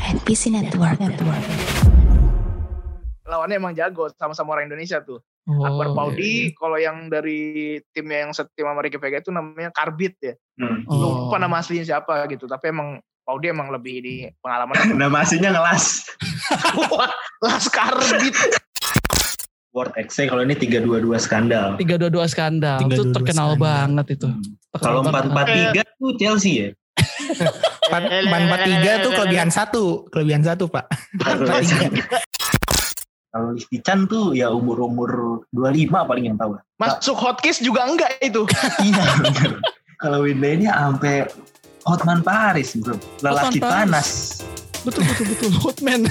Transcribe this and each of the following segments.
NPC Network. Network. lawannya emang jago sama-sama orang Indonesia tuh. Oh, Akbar iya, Paudi, iya. kalau yang dari timnya yang setim sama Ricky Vega itu namanya Karbit ya. Hmm. Oh. Lupa nama aslinya siapa gitu, tapi emang Paudi emang lebih di pengalaman. Nama aslinya ngelas. Las Karbit. World XC kalau ini 322 skandal. 322 skandal. Itu 322 terkenal skandal. banget itu. Kalau Terkenal banget. 443 tuh Chelsea ya. Ban ban 43 tuh kelebihan satu, kelebihan satu pak. Kalau Listi Chan tuh ya umur-umur 25 paling yang tahu. Masuk hotcase juga enggak itu. Iya. Kalau Winda ini sampai Hotman Paris bro. Lelaki panas. Betul betul betul. Hotman.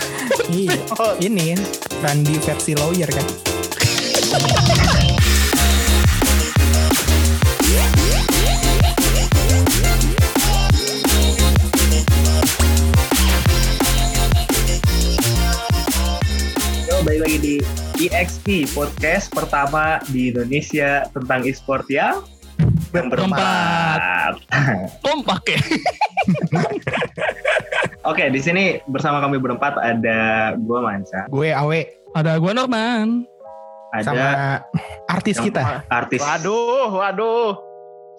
iya. Ini kan Randy versi lawyer kan. balik lagi di EXP podcast pertama di Indonesia tentang e-sport yang berempat. Kompak ya. Oke, di sini bersama kami berempat ada gua Manca, Gue Awe Ada gua Norman. ada sama artis kita. artis. Waduh, waduh.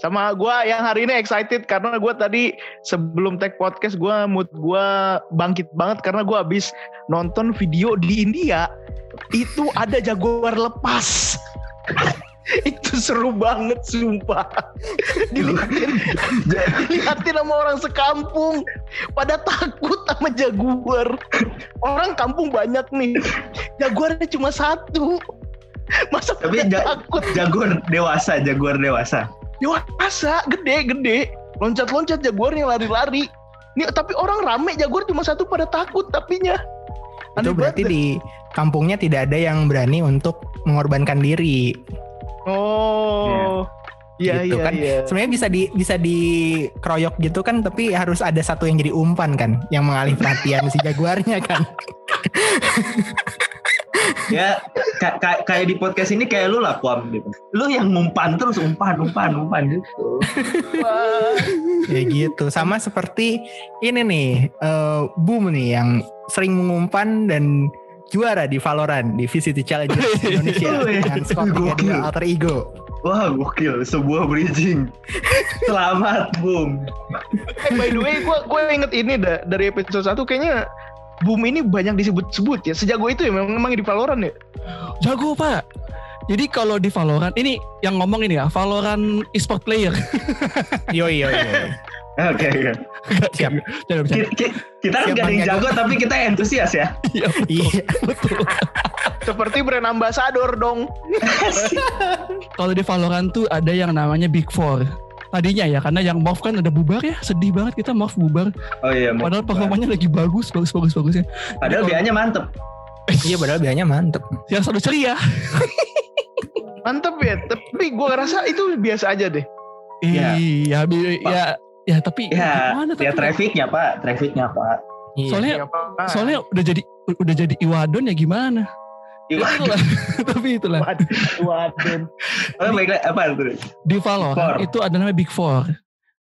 Sama gua yang hari ini excited karena gua tadi sebelum take podcast gua mood gua bangkit banget karena gua habis nonton video di India itu ada jaguar lepas. itu seru banget sumpah. Dilihatin, dilihatin sama orang sekampung pada takut sama jaguar. Orang kampung banyak nih. Jaguarnya cuma satu. Masa Tapi ja- takut Jaguar dewasa, jaguar dewasa. Dewasa gede gede loncat-loncat jaguarnya lari-lari Nih, tapi orang rame jaguar cuma satu pada takut tapinya Itu berarti di kampungnya tidak ada yang berani untuk mengorbankan diri. oh iya Gitu iya kan. iya Sebenarnya bisa di bisa dikeroyok gitu kan, tapi harus ada satu yang jadi umpan kan, yang mengalih perhatian si jaguarnya kan. Ya ka- ka- kayak di podcast ini kayak lu lah Kuam gitu. Lu yang ngumpan terus umpan, umpan, umpan gitu. Wah. ya gitu. Sama seperti ini nih, eh, Boom nih yang sering mengumpan dan juara di Valorant di VCT Challenge Indonesia dengan skor 3 gokil. alter ego. Wah gokil, sebuah bridging. Selamat, Boom. eh by the way gue gue inget ini dah dari episode 1 kayaknya Boom ini banyak disebut-sebut ya sejago itu ya memang, memang di Valorant ya Jago pak. Jadi kalau di Valorant ini yang ngomong ini ya Valorant e-sport player. Yo yo yo. Oke, oke. Siap. Jangan bercanda. Ki- ki- Kita kan Siap, gak ada yang jago, tapi kita entusias ya. Iya, Iya. seperti brand ambassador dong Kalau di Valorant tuh ada yang namanya Big Four. Tadinya ya, karena yang Morph kan udah bubar ya. Sedih banget kita Morph bubar. Oh iya, mau- Padahal performanya lagi bagus, bagus, bagus, bagusnya. Padahal Jadi biayanya mantep. Iya padahal biayanya mantep. Yang selalu ceria. mantep ya tapi gue rasa itu biasa aja deh Iya. Iya, bi- ya, ya tapi Ya, gimana ya tapi? trafficnya pak, trafficnya pak. Iya. Soalnya Iya, Pak. soalnya udah jadi udah jadi Iwadon ya gimana? Iya. Itulah. tapi itulah. Waduh. Oh, baiklah, apa itu? Di Valorant Four. itu ada namanya Big Four.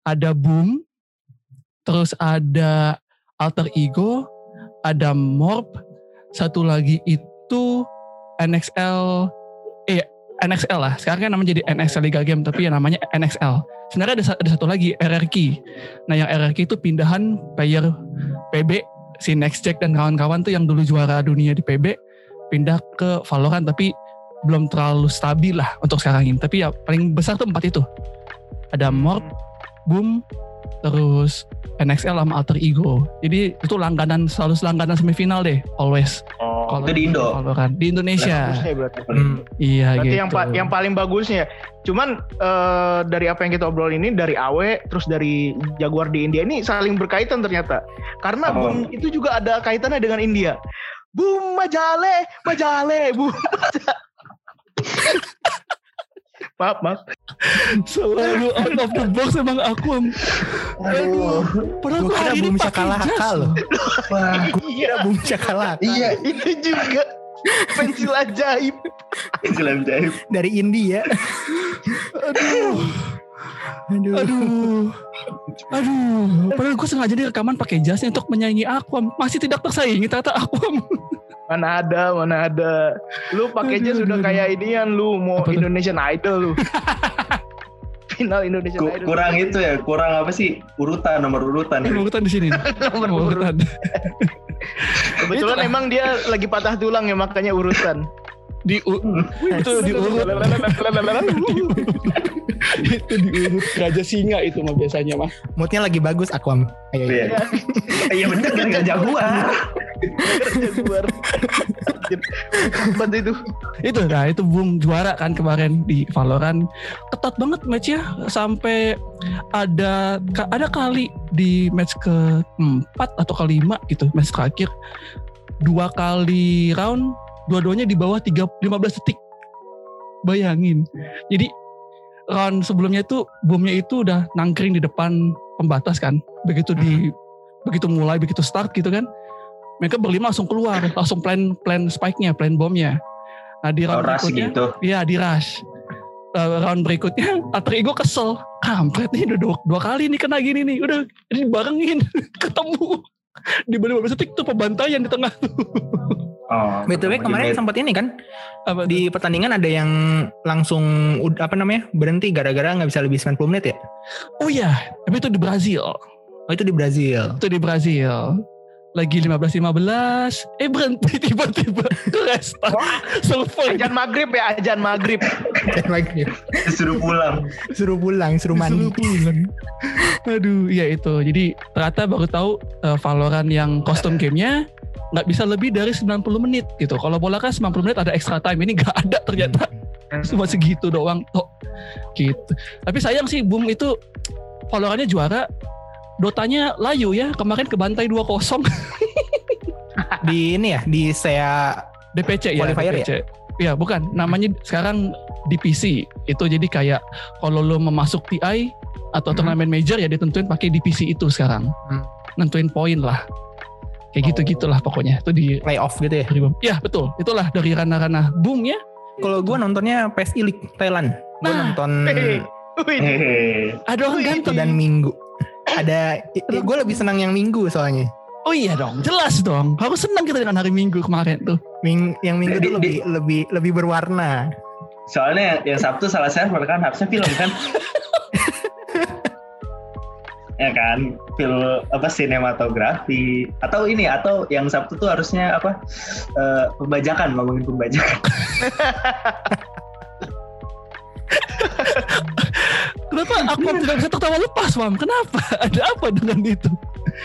Ada Boom, terus ada Alter Ego, ada Morp, satu lagi itu NXL, eh NXL lah. Sekarang kan namanya jadi NXL Liga Game, tapi ya namanya NXL. Sebenarnya ada, ada satu lagi RRQ. Nah yang RRQ itu pindahan player PB, si Next Jack dan kawan-kawan tuh yang dulu juara dunia di PB, pindah ke Valorant tapi belum terlalu stabil lah untuk sekarang ini. Tapi ya paling besar tuh empat itu. Ada Morp, Boom, terus NXL sama Alter Ego. Jadi itu langganan selalu langganan semifinal deh, always. Oh, Kalau itu di Indo. Valorant. Di Indonesia. bagusnya berarti. Hmm. Iya Berarti gitu. yang pa- yang paling bagusnya. Cuman eh, dari apa yang kita obrol ini dari Awe terus dari Jaguar di India ini saling berkaitan ternyata. Karena Oh. Boom itu juga ada kaitannya dengan India. Boom Majale, Majale, Boom. Majale. maaf, maaf. Selalu out of the box emang aku. Aduh. Padahal Gue hari ini Boom pakai jas. loh. Wah, Gue kira Boom Shakalaka. iya, itu juga pensil ajaib. Islam jaib. Dari India. Aduh. Aduh. Aduh. Aduh, padahal gue sengaja nih rekaman pakai jasnya untuk menyanyi Aquam. Masih tidak tersaingi ternyata Aquam. Mana ada, mana ada. Lu pakai jas udah aduh, kayak inian lu mau Apa? Indonesian Idol lu. Final Indonesian Ku- Idol. kurang itu ya, kurang apa sih? Urutan, nomor urutan. Nomor urutan di sini. Nomor Nomor urut. urutan. Kebetulan Itulah. emang dia lagi patah tulang ya makanya urutan. Di u- itu diurut. itu diurut raja singa itu mah biasanya mah. Moodnya lagi bagus Aquam. Ayo, ayo. Iya. Iya bener kan gak jagoan. Jaguar. Bantu itu. Itu nah itu boom juara kan kemarin di Valorant. Ketat banget matchnya sampai ada ada kali di match keempat atau kelima gitu match terakhir dua kali round dua-duanya di bawah 3, 15 detik bayangin jadi round sebelumnya itu boomnya itu udah nangkring di depan pembatas kan begitu di begitu mulai begitu start gitu kan mereka berlima langsung keluar langsung plan plan spike-nya plan bomnya nah di round Ras berikutnya gitu. Iya di rush. Eh, round berikutnya Alter Ego kesel. Kampret nih udah dua, dua kali nih kena gini nih. Udah dibarengin. Ketemu. Di bawah 15 detik tuh pembantaian di tengah. Oh, BTW kemarin sempat ini kan Apa di pertandingan ada yang langsung apa namanya berhenti gara-gara nggak bisa lebih 90 menit ya? Oh iya, tapi itu di Brazil. Oh itu di Brazil. Itu di Brazil. Lagi 15-15, eh berhenti tiba-tiba ke restart. Server. Ajan maghrib ya, ajan maghrib. disuruh pulang. suruh pulang, suruh mandi. Suruh pulang. Aduh, iya itu. Jadi ternyata baru tahu eh, Valorant yang custom gamenya nggak bisa lebih dari 90 menit gitu. Kalau bola kan 90 menit ada extra time. Ini nggak ada ternyata. Cuma segitu doang. Tok. Gitu. Tapi sayang sih Boom itu Valorantnya juara. Dotanya layu ya. Kemarin kebantai 2-0 Di ini ya, di saya DPC ya. Qualifier DPC. Ya bukan. Namanya sekarang di PC. Itu jadi kayak kalau lo memasuk TI atau Hmm. turnamen major ya ditentuin pakai divisi itu sekarang. Hmm. Nentuin poin lah. Kayak gitu gitulah pokoknya. Itu di playoff gitu ya. Ya betul. Itulah dari ranah-ranah boom ya. Kalau gue nontonnya PSI League Thailand. Gue Nah, nonton Wih, wih. Hehehe. Ada orang ganteng. dan Minggu. Ada, gue lebih senang yang Minggu soalnya. Oh iya dong, jelas dong. Harus senang kita dengan hari Minggu kemarin tuh. Ming, yang Minggu tuh lebih lebih lebih berwarna. Soalnya yang, yang Sabtu salah server kan, harusnya film kan. ya kan, film apa sinematografi atau ini atau yang Sabtu tuh harusnya apa eh, pembajakan ngomongin pembajakan. Kenapa aku tidak bisa tertawa lepas, Mam? Kenapa? Ada apa dengan itu?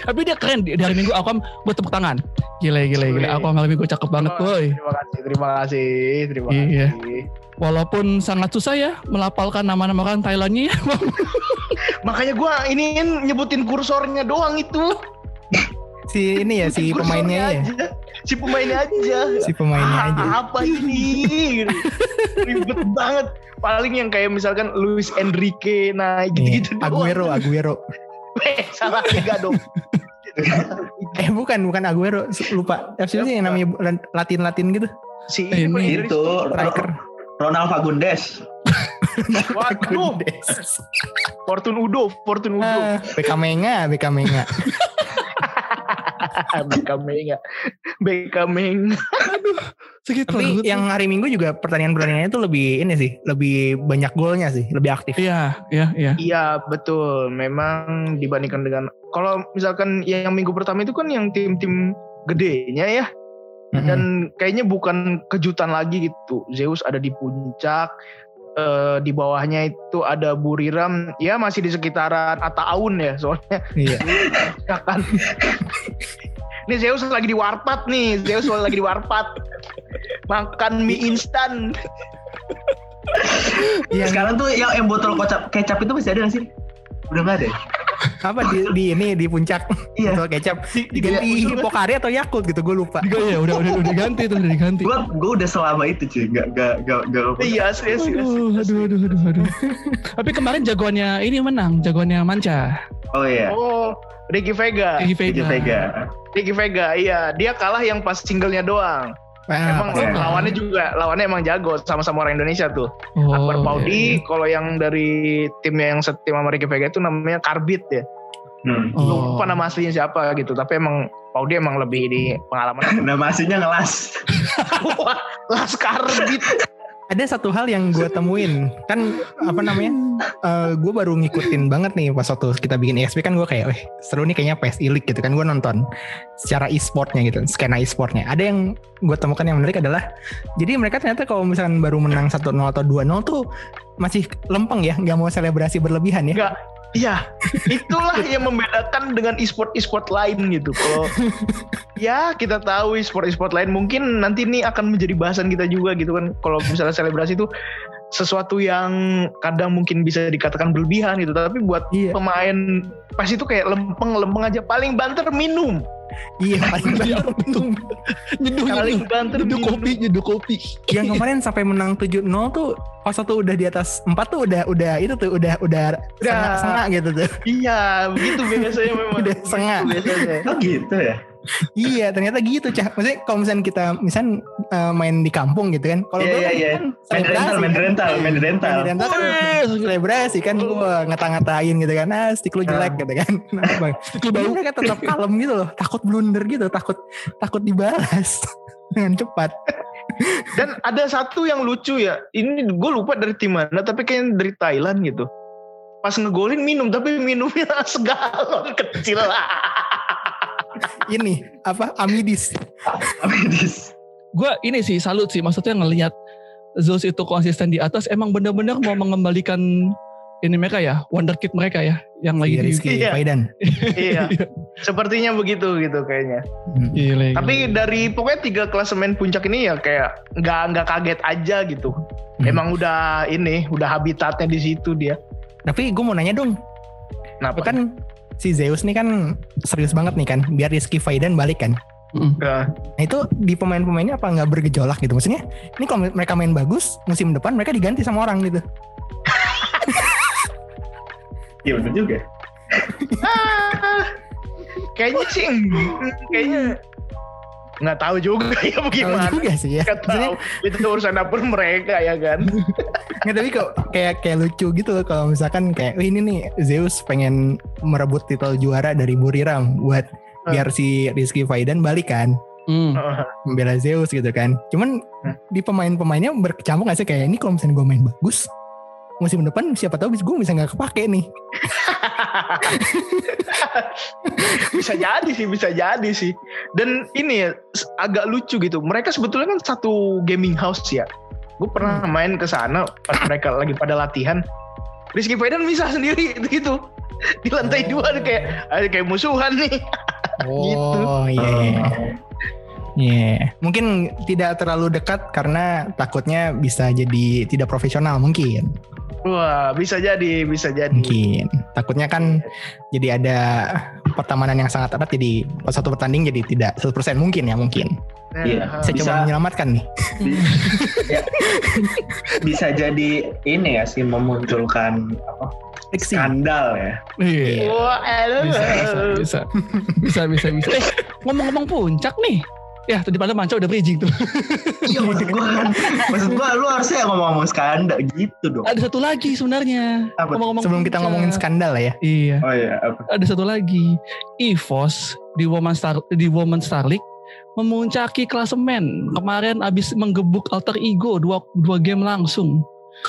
Tapi dia keren di hari Minggu aku buat tepuk tangan. Gila gila gila. Aku hari Minggu cakep banget, boy. Terima kasih, terima kasih, terima Iya. kasih. Walaupun sangat susah ya melapalkan nama-nama orang Thailandnya ya. Makanya gua ini nyebutin kursornya doang itu. Si ini ya si pemainnya ya. aja. Si pemainnya aja. Si pemainnya Ah, aja. Apa ini? Gitu. Ribet banget. Paling yang kayak misalkan Luis Enrique, nah gitu-gitu doang. Aguero, Aguero. Eh, salah tiga dong. Eh bukan, bukan Aguero. Lupa. FC sih yang namanya Latin-Latin gitu. Si ini, ini. Itu Striker. Ronald Fagundes. Waduh, Fortune Udo, Fortune Udo. Ah, BK Menga, Beckham Menga. Beckham Menga. Segitu. Tapi yang hari Minggu juga pertandingan-pertandingannya itu lebih ini sih, lebih banyak golnya sih, lebih aktif. Iya, iya, iya. Iya betul. Memang dibandingkan dengan kalau misalkan yang minggu pertama itu kan yang tim-tim gedenya ya. Mm-mm. Dan kayaknya bukan kejutan lagi gitu. Zeus ada di puncak. eh, di bawahnya itu ada Buriram. Ya masih di sekitaran Ataun ya soalnya. Iya. ya kan. Nih Zeus lagi di warpat nih. Zeus lagi di warpat. Makan mie instan. Yang Sekarang tuh yang, botol kecap kecap itu masih ada nggak sih? Udah nggak ada. ya? Apa di, di ini di puncak Iya. botol kecap diganti Iya. Pokari atau Yakult gitu gue lupa. Juga ya, udah udah udah diganti tuh, udah diganti. Gua gua udah selama itu cuy, nggak nggak nggak nggak. Iya asli asli. asli, Aduh, aduh, aduh, aduh, aduh. Tapi kemarin jagoannya ini menang, jagoannya Manca, Oh iya. Oh, Ricky Vega. Ricky Ricky Vega. Vega. Ricky Vega, iya. Dia kalah yang pas singlenya doang. Ah, emang pasti. iya. lawannya juga lawannya emang jago sama-sama orang Indonesia tuh. Oh, Akbar iya, Paudi, kalau yang dari timnya yang setim sama Ricky Vega itu namanya Karbit ya. Hmm. Oh. Lupa nama aslinya siapa gitu, tapi emang Paudi emang lebih di pengalaman. Nama aslinya ngelas. Wah, Las Karbit. Ada satu hal yang gue temuin kan apa namanya? gue baru ngikutin banget nih pas waktu kita bikin ESP kan gue kayak, seru nih kayaknya PSI League gitu kan gue nonton secara e-sportnya gitu, skena e-sportnya. Ada yang gue temukan yang menarik adalah, jadi mereka ternyata kalau misalnya baru menang 1-0 atau 2-0 tuh masih lempeng ya, nggak mau selebrasi berlebihan ya. Iya, itulah yang membedakan dengan e-sport e-sport lain gitu. Kalau ya kita tahu e-sport e-sport lain mungkin nanti ini akan menjadi bahasan kita juga gitu kan. Kalau misalnya selebrasi itu sesuatu yang kadang mungkin bisa dikatakan berlebihan gitu, tapi buat Iya. pemain pas itu kayak lempeng-lempeng aja paling banter minum. Iya, paling Iya, banyak betul. Nyeduh, Paling nyeduh. banter Nyeduh kopi, nyeduh kopi. yang kemarin sampai menang 7-0 tuh pas waktu udah di atas 4 tuh udah udah itu tuh udah udah Udah. sengak gitu tuh. Iya, begitu biasanya memang. Udah sengak. Biasanya. Oh gitu ya. Iya, ternyata gitu, Cah. Maksudnya kalau misalnya kita misal eh, main di kampung gitu kan. Kalau gua iya kan iya. kan Main selebrasi rental, main kan. rental, main rental. Main rental kan selebrasi kan gua ngata-ngatain gitu kan. Ah, stick lu jelek gitu kan. Nah, Bang. Tapi mereka tetap kalem gitu loh, takut blunder gitu, takut takut dibalas dengan cepat. Dan ada satu yang lucu ya. Ini gue lupa dari tim mana, tapi kayaknya dari Thailand gitu. Pas ngegolin minum, tapi minumnya segalon kecil. Ini apa Amidis. Amidis. gue ini sih salut sih maksudnya ngelihat Zeus itu konsisten di atas emang benar-benar mau mengembalikan ini mereka ya wonderkid mereka ya yang lagi Iya, di Rizky Iya. Faidan. iya, sepertinya begitu gitu kayaknya. Hmm. Gile, Tapi gile. dari pokoknya tiga klasemen puncak ini ya kayak nggak nggak kaget aja gitu. Hmm. Emang udah ini, udah habitatnya di situ dia. Tapi gue mau nanya dong, Kenapa? kan si Zeus nih kan serius banget nih kan, biar Rizky Faidan balik kan. Mm. Nah, itu di pemain-pemainnya apa nggak bergejolak gitu? Maksudnya ini kalau mereka main bagus musim depan mereka diganti sama orang gitu. Iya bener juga. ah, kayaknya sih, mm, kayaknya nggak tahu juga ya Tahu bagaimana. juga sih ya. Nggak tahu itu urusan dapur mereka ya kan. nggak tapi kok kayak kayak lucu gitu loh kalau misalkan kayak "Wih, ini nih Zeus pengen merebut titel juara dari Buriram buat Hmm. biar si Rizky Faidan balik kan Mm. membela Zeus gitu kan. Cuman Hmm. di pemain-pemainnya berkecamuk gak sih kayak ini kalau misalnya gue main bagus musim depan siapa tahu gue bisa nggak kepake nih. bisa jadi sih, bisa jadi sih. Dan ini ya agak lucu gitu. Mereka sebetulnya kan satu gaming house ya. Gue pernah main ke sana pas mereka lagi pada latihan. Rizky Faidan bisa sendiri gitu. Di lantai Oh. dua kayak ada kayak musuhan nih. Gitu. Oh iya. iya. Iya, mungkin tidak terlalu dekat karena takutnya bisa jadi tidak profesional mungkin. Wah, bisa jadi, bisa jadi. Mungkin. Takutnya kan jadi ada pertemanan yang sangat erat jadi pas satu pertanding jadi tidak 100% mungkin ya mungkin. Nah, Iya, ha. Saya coba Bisa. menyelamatkan nih. Ya. Bisa jadi ini ya sih memunculkan apa, skandal ya. Iya. Wah, aduh. Bisa, bisa, bisa, bisa, bisa, bisa. Eh, ngomong-ngomong puncak nih. Ya, tadi pada manca udah bridging tuh. Iya maksud gua kan. Maksud gua lu harusnya ngomong-ngomong skandal gitu dong. Ada satu lagi sebenarnya. Apa? Ngomong-ngomong Sebelum kita ngomongin skandal ya. Iya. Oh iya, apa? Ada satu lagi. EVOS di Women Star di Women Star League memuncaki klasemen. Kemarin abis menggebuk Alter Ego dua dua game langsung.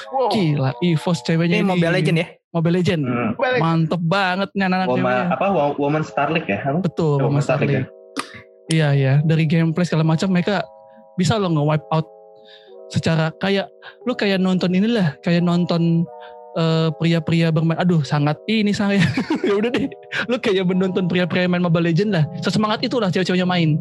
Wow. Gila, EVOS ceweknya Ini Mobile Legend ya. Mobile Legend. Hmm. Mantep banget nih anak-anak Woman, ceweknya. apa Wo- Woman Star League ya? Apa? Betul, Women Women Star Star League League. Iya, iya. Dari gameplay segala macam mereka bisa loh nge-wipe out secara kayak lu kayak nonton inilah, kayak nonton eh, pria-pria bermain. Aduh, sangat ini saya. ya udah deh. Lu kayak menonton pria-pria main Mobile Legend lah. Sesemangat itulah cewek-ceweknya main.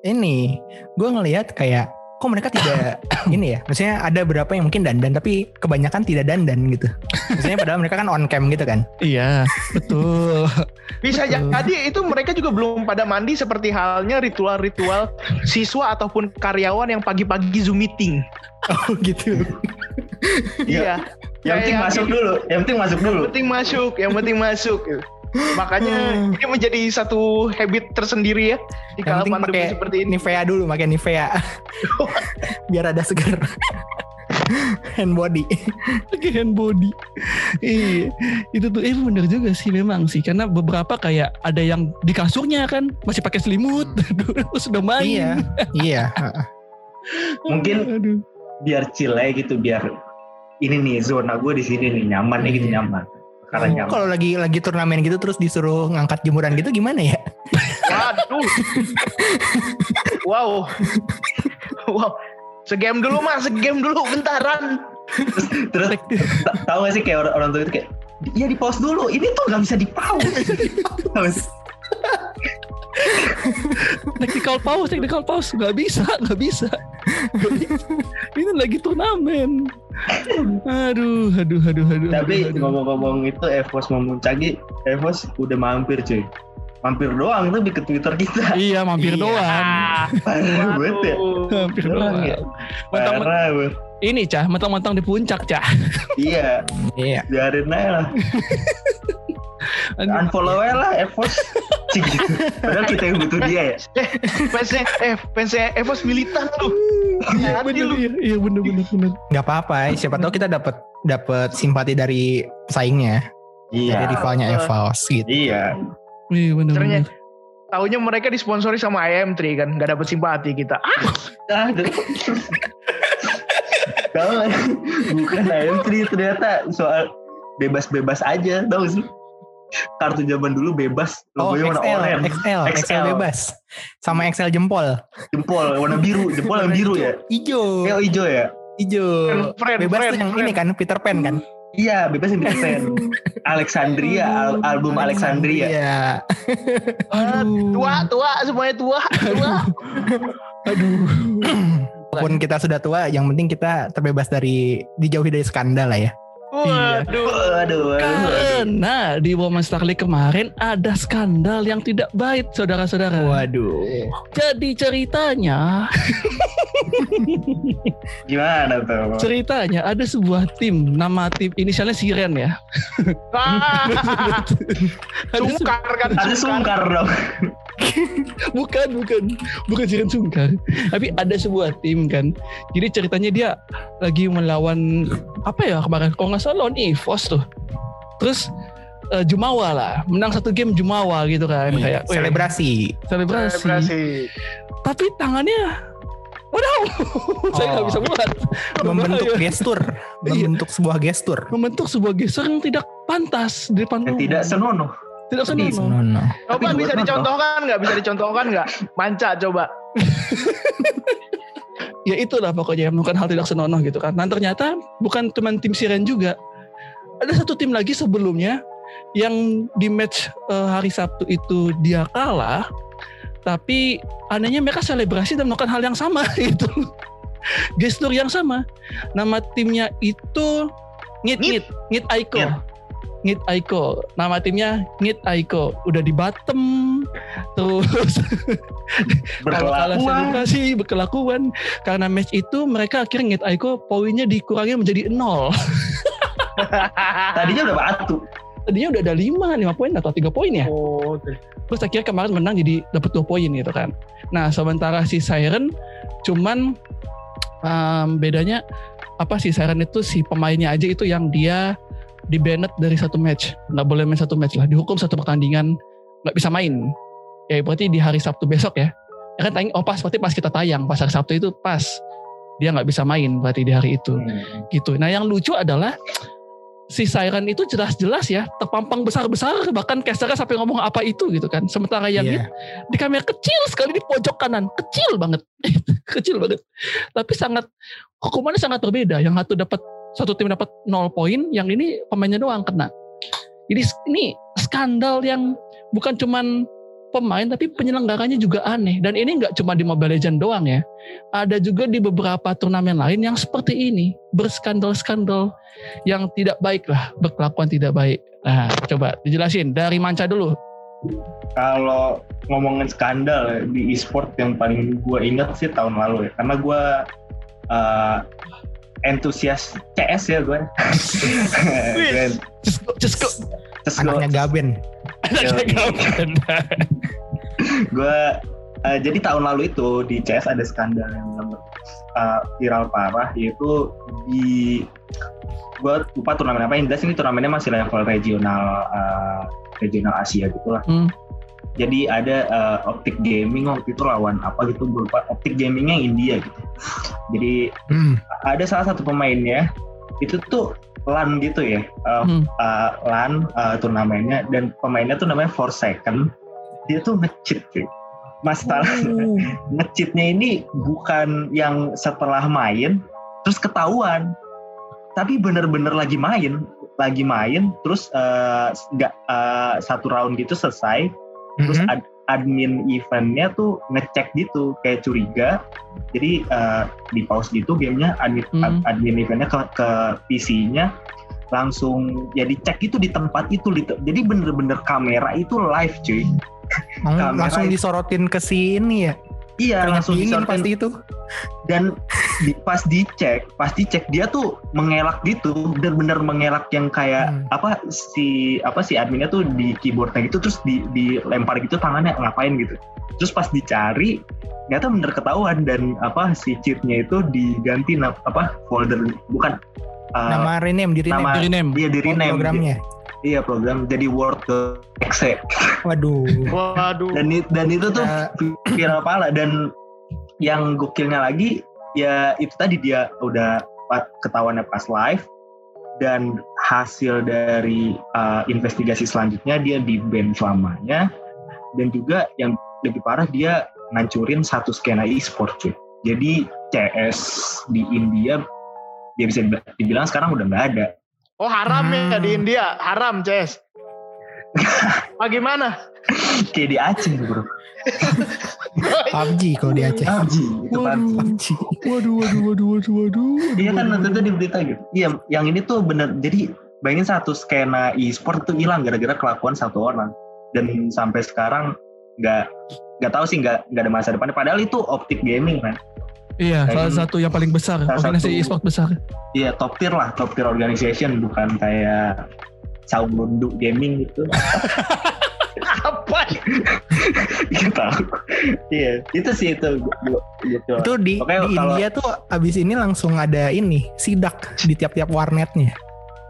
Ini gue ngelihat kayak kok mereka tidak ini ya. Maksudnya ada beberapa yang mungkin dandan tapi kebanyakan tidak dandan gitu. Maksudnya padahal mereka kan on cam gitu kan. Iya, betul. Bisa Betul. jadi itu mereka juga belum pada mandi seperti halnya ritual-ritual siswa ataupun karyawan yang pagi-pagi Zoom meeting. Oh gitu. Iya. Yang penting masuk dulu. Yang penting masuk dulu. Yang penting masuk, yang penting masuk. Makanya ini menjadi satu habit tersendiri ya di kala pandemi pakai seperti ini. Nivea dulu, pakai Nivea. Biar ada segar. Hand body. pakai hand body. iya, itu tuh eh bener juga sih memang sih karena beberapa kayak ada yang di kasurnya kan masih pakai selimut, Aduh, sudah main. iya, iya. Mungkin Aduh. biar chill aja gitu biar ini nih zona gue di sini nih nyaman nih gitu Iya. nyaman karena nyaman kalau lagi lagi turnamen gitu terus disuruh ngangkat jemuran gitu gimana ya? Waduh. wow. wow. Segame dulu mas, segame dulu bentaran. terus ta- tahu gak sih kayak orang, orang tua itu kayak ya di pause dulu ini tuh nggak bisa di pause Tahu gak sih? Technical pause, technical pause nggak bisa, nggak bisa. Nggak bisa. Ini lagi turnamen. Aduh, aduh, aduh, aduh. tapi ngomong-ngomong itu Evos memuncaki Evos udah mampir cuy mampir doang tapi ke Twitter kita Iya, mampir Iya. doang. parah banget ya Mampir Doang doang. ya? Mentang- parah banget ini cah, mentang-mentang di puncak cah. iya Iya. biarin aja lah. unfollow aja lah Evos gitu. padahal kita yang butuh dia ya Fansnya, eh, fansnya Evos militan tuh. Iya bener, lu. iya, iya bener, bener, bener. Gak apa-apa, siapa tahu kita dapat dapat simpati dari pesaingnya, dari iya rivalnya Evos gitu. iya Iya bener, bener. Taunya mereka disponsori sama IM3 kan, nggak dapet simpati kita. Ah, nggak? bukan AM3 ternyata soal bebas-bebas aja tahu sih kartu zaman dulu bebas Oh, logonya warna XL, oranye XL, XL XL. bebas. Sama XL jempol. jempol warna biru jempol yang biru ya Ijo. kayak hijau ya Ijo. friend, Bebas friend, tuh yang friend. ini kan Peter Pan kan? iya bebas yang keren Alexandria al- album Alexandria Iya. Aduh. tua, tua, semuanya tua, tua. Aduh. Walaupun kita sudah tua, yang penting kita terbebas dari dijauhi dari skandal lah ya. Waduh. aduh, aduh, aduh. Karena di Women's Star League kemarin ada skandal yang tidak baik, saudara-saudara. Waduh. Jadi ceritanya, gimana tuh ceritanya ada sebuah tim, nama tim inisialnya Siren ya. Ah, Ada sungkar kan, ada sungkar dong bukan, bukan, bukan Siren Sungkar. Tapi ada sebuah tim kan. Jadi ceritanya dia lagi melawan apa ya kemarin? Kalau salah lawan EVOS tuh. Terus eh, Jumawa lah, menang satu game Jumawa gitu kan. Kayak weh, Selebrasi. selebrasi. Selebrasi. Tapi tangannya, waduh, saya nggak Oh. bisa buat. Membentuk Berbahaya. gestur. Iya. Membentuk sebuah gestur. membentuk sebuah gestur yang tidak pantas di depan yang umum. tidak senonoh tidak senonoh. No, no. Coba Tapi bisa dicontohkan nggak? Bisa dicontohkan nggak? Manca coba. Ya itulah pokoknya yang melakukan hal tidak senonoh gitu kan. Dan ternyata bukan cuma tim Siren juga. Ada satu tim lagi sebelumnya yang di match eh, hari Sabtu itu dia kalah. Tapi anehnya mereka selebrasi dan melakukan hal yang sama gitu. Gestur yang sama. Nama timnya itu Ngit Ngit Ngit Aiko. Ngit. Ngit Aiko. Nama timnya Ngit Aiko. Udah di bottom terus kalau kalah berkelakuan karena match itu mereka akhirnya Ngit Aiko poinnya dikurangi menjadi nol. tadinya udah batu Tadinya udah ada 5, 5 poin atau 3 poin ya. Oh. Terus akhirnya kemarin menang jadi dapat 2 poin gitu kan. Nah, sementara si Siren cuman em, bedanya apa sih Siren itu si pemainnya aja itu yang dia di banned dari satu match. Nggak boleh main satu match lah. Dihukum satu pertandingan nggak bisa main. Ya berarti di hari Sabtu besok ya. Ya kan tayang, oh pas berarti pas kita tayang pas hari Sabtu itu pas dia nggak bisa main berarti di hari itu gitu. Nah yang lucu adalah si Siren itu jelas-jelas ya terpampang besar-besar bahkan casternya sampai ngomong apa itu gitu kan. Sementara yang Iya. di kamera kecil sekali di pojok kanan, kecil banget, kecil banget. Tapi sangat hukumannya sangat berbeda. Yang satu dapat satu tim dapat 0 poin, yang ini pemainnya doang kena. Jadi ini skandal yang bukan cuman pemain tapi penyelenggaranya juga aneh dan ini nggak cuma di Mobile Legends doang ya. Ada juga di beberapa turnamen lain yang seperti ini berskandal-skandal yang tidak baik lah, berkelakuan tidak baik. Nah, coba dijelasin dari Manca dulu. kalau ngomongin skandal di e-sport yang paling gue ingat sih tahun lalu ya karena gue uh, entusias CS ya gue Just go, just go. terus gue Anaknya Gaben. out Anda. gue eh, jadi tahun lalu itu di CS ada skandal yang eh, viral parah yaitu di gue lupa turnamen apa yang jelas ini turnamennya masih level regional eh, regional Asia gitu lah Hmm. Jadi ada eh, Optic Gaming waktu itu lawan apa gitu gue lupa. Optic Gamingnya India gitu. Jadi Hmm. ada salah satu pemainnya itu tuh LAN gitu ya. Eh, Hmm. uh, LAN uh, turnamennya. Dan pemainnya tuh namanya Four Second dia tuh nge-cheat cuy. Masalahnya Oh. nge-cheatnya ini bukan yang setelah main terus ketahuan. Tapi bener-bener lagi main lagi main terus uh, nggak uh, satu round gitu selesai terus Mhm. ad- admin eventnya tuh ngecek gitu kayak curiga jadi uh, di pause gitu gamenya admin Hmm. ad- admin eventnya ke, ke PC-nya langsung ya dicek itu di tempat itu di te- jadi bener-bener kamera itu live cuy Oh, kamera langsung disorotin ke si ini ya. Iya Keringat langsung dingin pasti itu. dan di, pas dicek pas dicek dia tuh mengelak gitu bener-bener mengelak yang kayak Hmm. apa si apa si adminnya tuh di keyboardnya gitu terus di dilempar gitu tangannya ngapain gitu terus pas dicari ternyata bener ketahuan dan apa si cheatnya itu diganti na- apa folder bukan uh, Nama rename di rename. nama Di rename. dia di rename programnya. Iya program jadi word ke exe Waduh. Waduh. dan dan itu tuh Ya, viral pala. Dan yang gokilnya lagi ya itu tadi dia udah ketahuannya pas live. Dan hasil dari uh, investigasi selanjutnya dia di ban selamanya. Dan juga yang lebih parah dia ngancurin satu skena e-sport cuy. Jadi CS di India dia bisa dibilang- dibilang sekarang udah nggak ada Oh haram ya Hmm. di India, haram Ces. Bagaimana? kayak di Aceh bro PUBG kalau di Aceh. PUBG itu Waduh. PUBG. Waduh, waduh, waduh, waduh, waduh. Iya kan waktu itu di berita gitu. Iya, yang ini tuh bener. Jadi bayangin satu skena e-sport tuh hilang gara-gara kelakuan satu orang. Dan sampai sekarang nggak nggak tahu sih nggak nggak ada masa depannya. Padahal itu optik gaming kan. Iya, Kayak salah satu yang paling besar, Salah organisasi satu- e-sport besar. Iya top tier lah, top tier organization bukan kayak Saung Lundu Gaming gitu. Apa? Gitu. Iya, itu sih itu. gitu. Itu di, Oke, di kalau- India tuh abis ini langsung ada ini sidak di tiap-tiap warnetnya.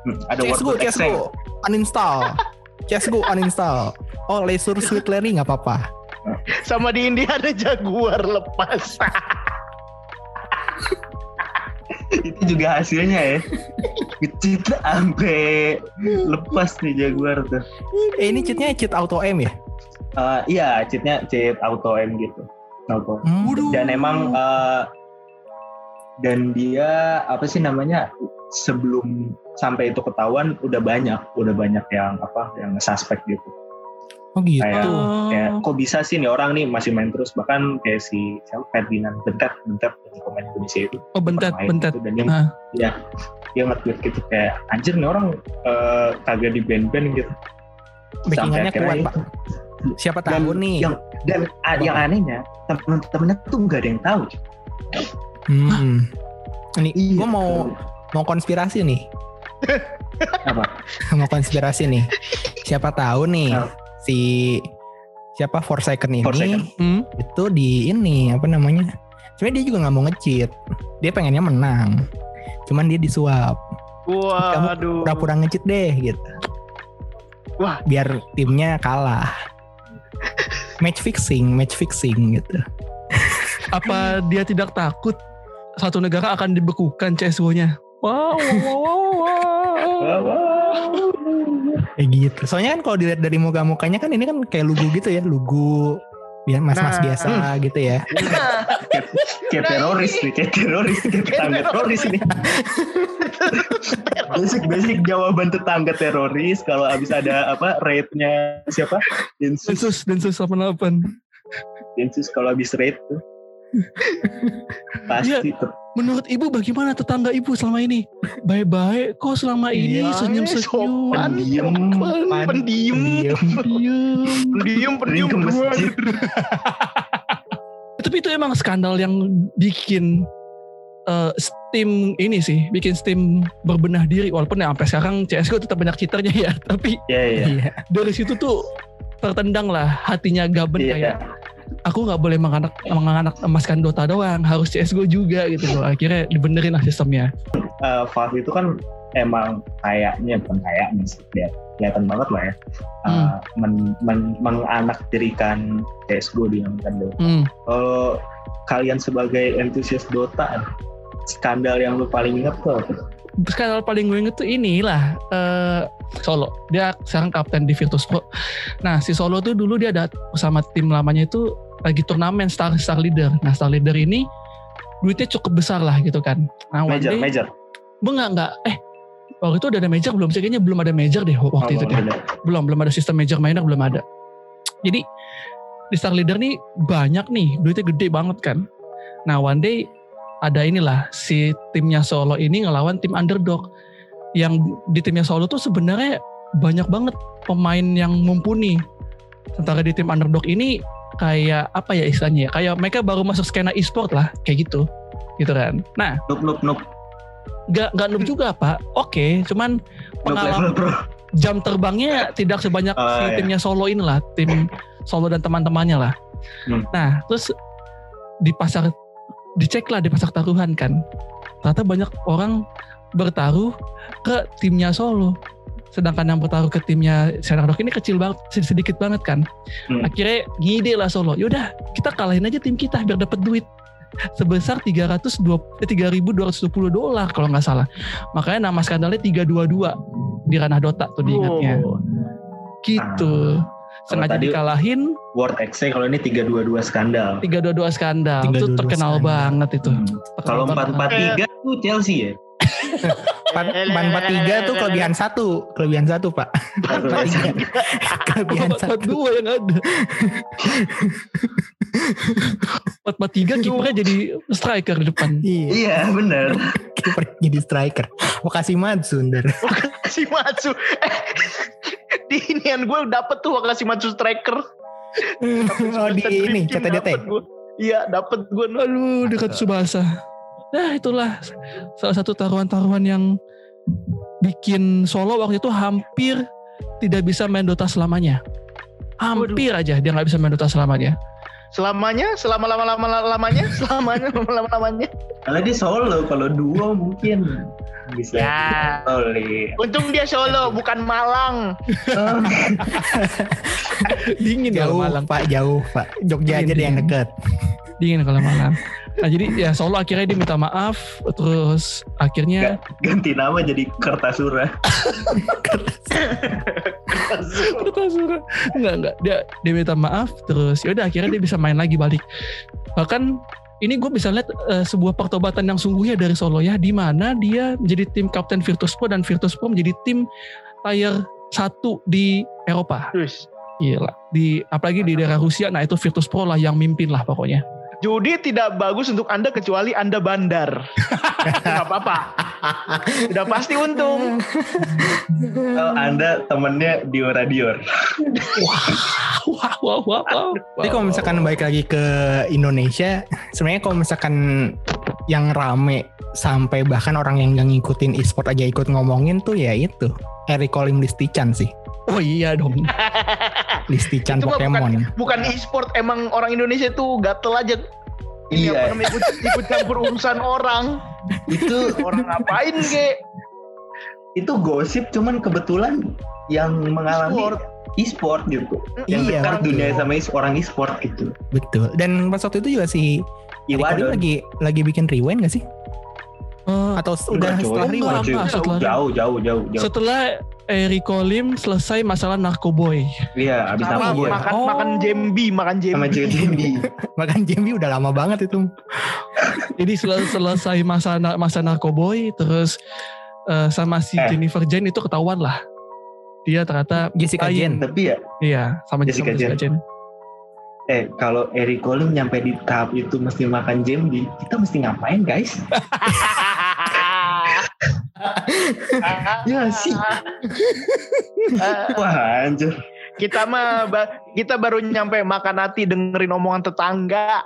Hmm, ada CSGO. CSGO, uninstall. CSGO uninstall. Oh, Leisure Suite Larry nggak apa-apa. Sama di India ada jaguar lepas. Itu juga hasilnya ya. Ngecit sampai lepas nih Jaguar tuh. Eh, ini cheatnya cheat auto aim ya? Eh, iya, cheatnya cheat auto aim gitu. Auto. Hmm. Dan emang eh, dan dia apa sih namanya sebelum sampai itu ketahuan udah banyak, udah banyak yang apa yang suspek gitu. Oh gitu. Kayak, Oh. kayak kok bisa sih nih orang nih masih main terus bahkan kayak si siapa Ferdinand Bentet Bentet yang pemain Indonesia itu Oh, bentet, bentet. gitu. dan dia Ah. ya dia nge-tweet gitu kayak anjir nih orang eh, kagak di band-band gitu Backingannya kuat itu. pak. Siapa Dan tahu nih. yang dan a- yang anehnya temen-temennya tuh nggak ada yang tahu Hmm. Ini Iya. gue mau mau konspirasi nih. apa mau konspirasi nih. Siapa tahu nih Apa? Si siapa Forsaken ini Forsaken. Hmm. itu di ini apa namanya? Sebenarnya dia juga nggak mau nge-cheat. Dia pengennya menang. Cuman dia disuap. Waduh. Pura-pura nge-cheat deh gitu. Wah. Biar timnya kalah. Match fixing, match fixing gitu. Apa dia tidak takut satu negara akan dibekukan CSGO-nya? Wow, wow, wow, wow. Kayak gitu. Soalnya kan kalau dilihat dari muka-mukanya kan ini kan kayak lugu gitu ya, lugu biar mas-mas Nah. biasa gitu ya. kayak, kayak teroris nih kayak teroris kayak tetangga teroris ini basic basic jawaban tetangga teroris kalau abis ada apa raidnya siapa Densus Densus, Densus 88. Densus kalau abis raid tuh pasti tuh Menurut ibu bagaimana tetangga ibu selama ini? Baik-baik kok selama ini Iya, senyum-senyum. Pendiam. Pendiam. Pendiam, pendiam. Masjid Tapi itu emang skandal yang bikin eh, Steam ini sih, bikin Steam berbenah diri walaupun ya sampai sekarang CS:GO tetap banyak cheaternya ya, tapi ya ya Iya. dari situ tuh tertendang lah hatinya Gaben Iya. kayak aku nggak boleh menganak menganak emaskan Dota doang harus CSGO juga gitu loh akhirnya dibenerin lah sistemnya Eh, Valve itu kan emang kayaknya bukan kayaknya sih ya, kelihatan banget lah ya Hmm. Eh, men, men, menganaktirikan CSGO di Nintendo. hmm. Kalau kalian sebagai entusias Dota, skandal yang lu paling inget tuh apa? Skandal paling gue inget tuh inilah eh Solo. Dia sekarang kapten di Virtus Pro. Nah si Solo tuh dulu dia ada bersama tim lamanya itu lagi turnamen Star Star Leader. Nah Star Leader ini duitnya cukup besar lah gitu kan. Nah one Major, day- major. enggak enggak eh waktu itu udah ada major belum sih? Kayaknya belum ada major deh waktu Oh, itu deh. belum belum ada sistem major minor belum ada. Jadi di Star Leader nih banyak nih duitnya gede banget kan. Nah one day ada inilah si timnya Solo ini ngelawan tim underdog yang di timnya Solo tuh sebenarnya banyak banget pemain yang mumpuni sementara di tim underdog ini kayak apa ya istilahnya ya kayak mereka baru masuk skena e-sport lah kayak gitu gitu kan nah Noob, noob, noob. nggak nggak noob juga pak oke cuman Noob pengalaman jam terbangnya tidak sebanyak Oh, si iya. timnya Solo inilah tim Solo dan teman-temannya lah. Hmm. Nah terus di pasar dicek lah di pasar taruhan kan, ternyata banyak orang bertaruh ke timnya Solo. Sedangkan yang bertaruh ke timnya Senardok ini kecil banget, sed- sedikit banget kan. Hmm. Akhirnya ngide lah Solo. Yaudah kita kalahin aja tim kita biar dapat duit sebesar 320 eh, 3.220 dolar kalau nggak salah. Makanya nama skandalnya 322 di ranah Dota tuh diingatnya. Oh. Gitu. Kalau Sengaja tadi- dikalahin World XC kalau ini 322 skandal. 322 skandal. Itu 322 terkenal skandal. banget itu. Hmm. Kalau banget. 443 tuh Chelsea ya. Pan, pan 43 tuh kelebihan satu, kelebihan satu pak. kelebihan satu. 442 yang ada. 443 kipernya jadi striker di depan. Iya, Iya bener. kiper jadi striker. Makasih Matsu ntar. Wakashimatsu. Eh, di inian gue dapet tuh Wakashimatsu striker. oh di ini CTDT. Iya dapet gue. Aduh dekat Subasa. Nah itulah salah satu taruhan-taruhan yang bikin Solo waktu itu hampir tidak bisa main Dota selamanya. Hampir aja dia nggak bisa main Dota selamanya. Selamanya, selama lama lama lamanya, selamanya lama lama lamanya. Kalau di Solo, kalau duo mungkin bisa. Ya. Solid. Untung dia Solo, bukan Malang. Dingin kalau Jauh Malang. pak, jauh pak. Jogja aja deh yang deket. Dingin kalau Malang. Nah jadi ya Solo akhirnya dia minta maaf, terus akhirnya Ganti nama jadi Kertasura. Kertasura. enggak enggak dia dia minta maaf, terus yaudah akhirnya dia bisa main lagi balik. Bahkan ini gue bisa lihat eh, sebuah pertobatan yang sungguhnya dari Solo ya, di mana dia menjadi tim kapten Virtus Pro dan Virtus Pro menjadi tim tier satu di Eropa. Terus. Gila. Di apalagi di daerah Rusia, nah itu Virtus Pro lah yang mimpin lah pokoknya. Judi tidak bagus untuk Anda kecuali Anda bandar. Gak apa-apa. Udah pasti untung. Oh, anda temennya Diora Dior. Wah, wah, wah, wah. Tapi kalau misalkan balik lagi ke Indonesia, sebenarnya kalau misalkan yang rame sampai bahkan orang yang nggak ngikutin e-sport aja ikut ngomongin tuh ya itu Eric Colim Listichan sih. Oh iya dong. Listichan Itu mah Pokemon. Bukan e-sport, emang orang Indonesia tuh gatel aja. Ini apa Iya. namanya, ikut, ikut campur urusan orang. Itu Orang ngapain ke? itu gosip cuman kebetulan yang mengalami Sport. e-sport gitu. Yang Iya, dekat dunia sama is- orang e-sport gitu. Betul. Dan pas waktu itu juga si Iwadon. lagi lagi bikin rewind gak sih? Eh, Atau Enggak, udah coy. setelah Enggak, rewind? jauh, jauh, jauh, jauh. setelah Eric Colim selesai masalah narkoboy. Iya, abis Sama nama gue makan Oh. makan jembi, makan sama. JJB. Makan Jambi udah lama banget itu. Jadi sel- selesai masa na- masa narkoboy terus eh, sama si Eh. Jennifer Jane itu ketahuan lah. Dia ternyata Jessica. Jen. Tapi ya, Iya, sama Jessica sama Jessica Jane. eh kalau Eric Colim nyampe di tahap itu mesti makan JMB, kita mesti ngapain guys? Ya sih. Wah anjir. kita mah ba- kita baru nyampe makan hati dengerin omongan tetangga.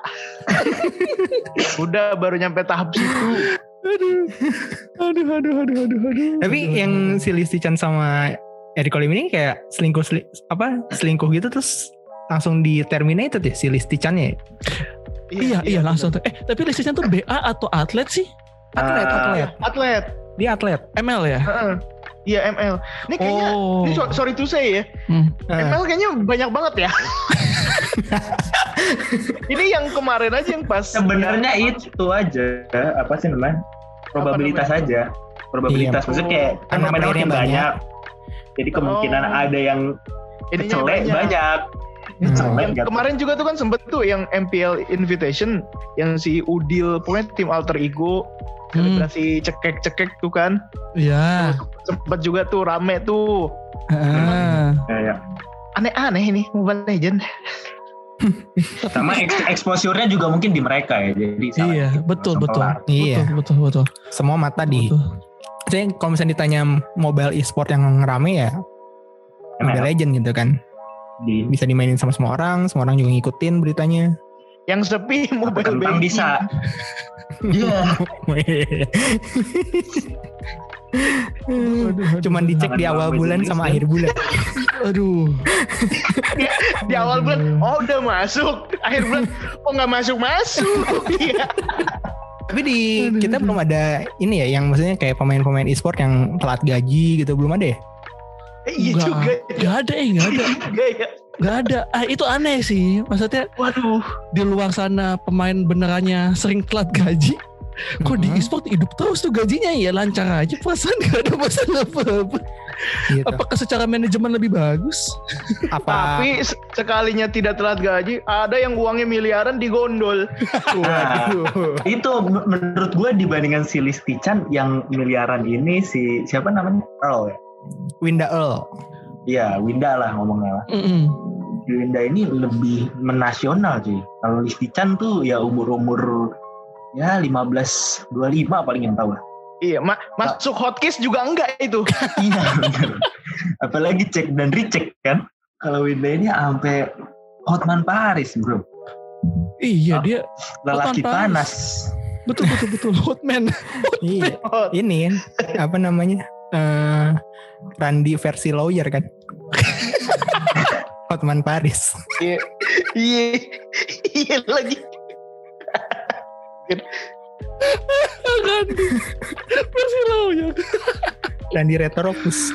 Udah baru nyampe tahap situ. Aduh, aduh, aduh, aduh, aduh, aduh. Tapi yang si Listichan sama Eric Colim ini kayak selingkuh seli- apa selingkuh gitu terus langsung di terminated ya si Listichan-nya ya? Iya, iya, langsung. tuh. Eh, tapi listriknya tuh BA atau atlet sih? Atlet, Ah, atlet. Atlet. Dia atlet. ML ya? Heeh. Iya ML. Ini kayaknya, Oh. ini so- sorry to say ya, Hmm. Eh, ML kayaknya banyak banget ya. ini yang kemarin aja yang pas. Sebenarnya itu aja apa sih namanya? Probabilitas aja. Probabilitas Iya. maksudnya kayak kan Karena pemainnya makin playernya banyak. Jadi kemungkinan Oh. ada yang kecelek banyak. Hmm. Yang gitu. kemarin juga tuh kan sempet tuh yang MPL Invitation yang si Udil pokoknya tim alter ego Hmm. selebrasi cekek-cekek tuh kan Iya. sempet juga tuh rame tuh Ah. Ya, ya. aneh-aneh ini Mobile Legend Sama eks- exposure-nya juga mungkin di mereka ya. Jadi Iya, gitu, betul, betul. Iya. Betul, betul, betul. Semua mata di. betul. Saya kalau misalnya ditanya mobile e-sport yang rame ya Mobile ML Legend gitu kan. Di Bisa dimainin sama semua orang, semua orang juga ngikutin beritanya. yang sepi Mobile Banking. bisa. Iya. Cuman dicek di awal bulan sama akhir bulan. Aduh. di awal bulan oh udah masuk akhir bulan oh nggak masuk masuk iya Tapi di kita belum ada ini ya yang maksudnya kayak pemain-pemain e-sport yang telat gaji gitu belum ada ya? Eh, iya Nggak- juga Gak ada, eh, gak ada. Iya, iya. Gak ada. Ah, itu aneh sih. Maksudnya waduh di luar sana pemain benerannya sering telat gaji. Kok di Mhm. e-sport hidup terus tuh gajinya ya lancar aja perasaan gak ada masalah apa-apa. Gitu. Apakah secara manajemen lebih bagus? Apa tapi se- sekalinya tidak telat gaji ada yang uangnya miliaran digondol Waduh. itu m- menurut gue dibandingkan si Listichan yang miliaran ini si siapa namanya Earl ya Winda Earl. Iya Winda lah ngomongnya lah Mm-mm. Si Winda ini lebih menasional cuy kalau Listichan tuh ya umur umur ya 15 25 paling yang tahu lah iya ma- masuk hotcase juga enggak itu iya bener apalagi cek dan recheck kan kalau Winda ini sampai Hotman Paris bro Iya Ah. dia lelaki Hotman panas betul betul betul hotman. Iya. Oh, Ini kan apa namanya? Eh Randy versi lawyer kan. Hotman Paris. iya iya iya lagi kan versi ya. Randy Retoropus.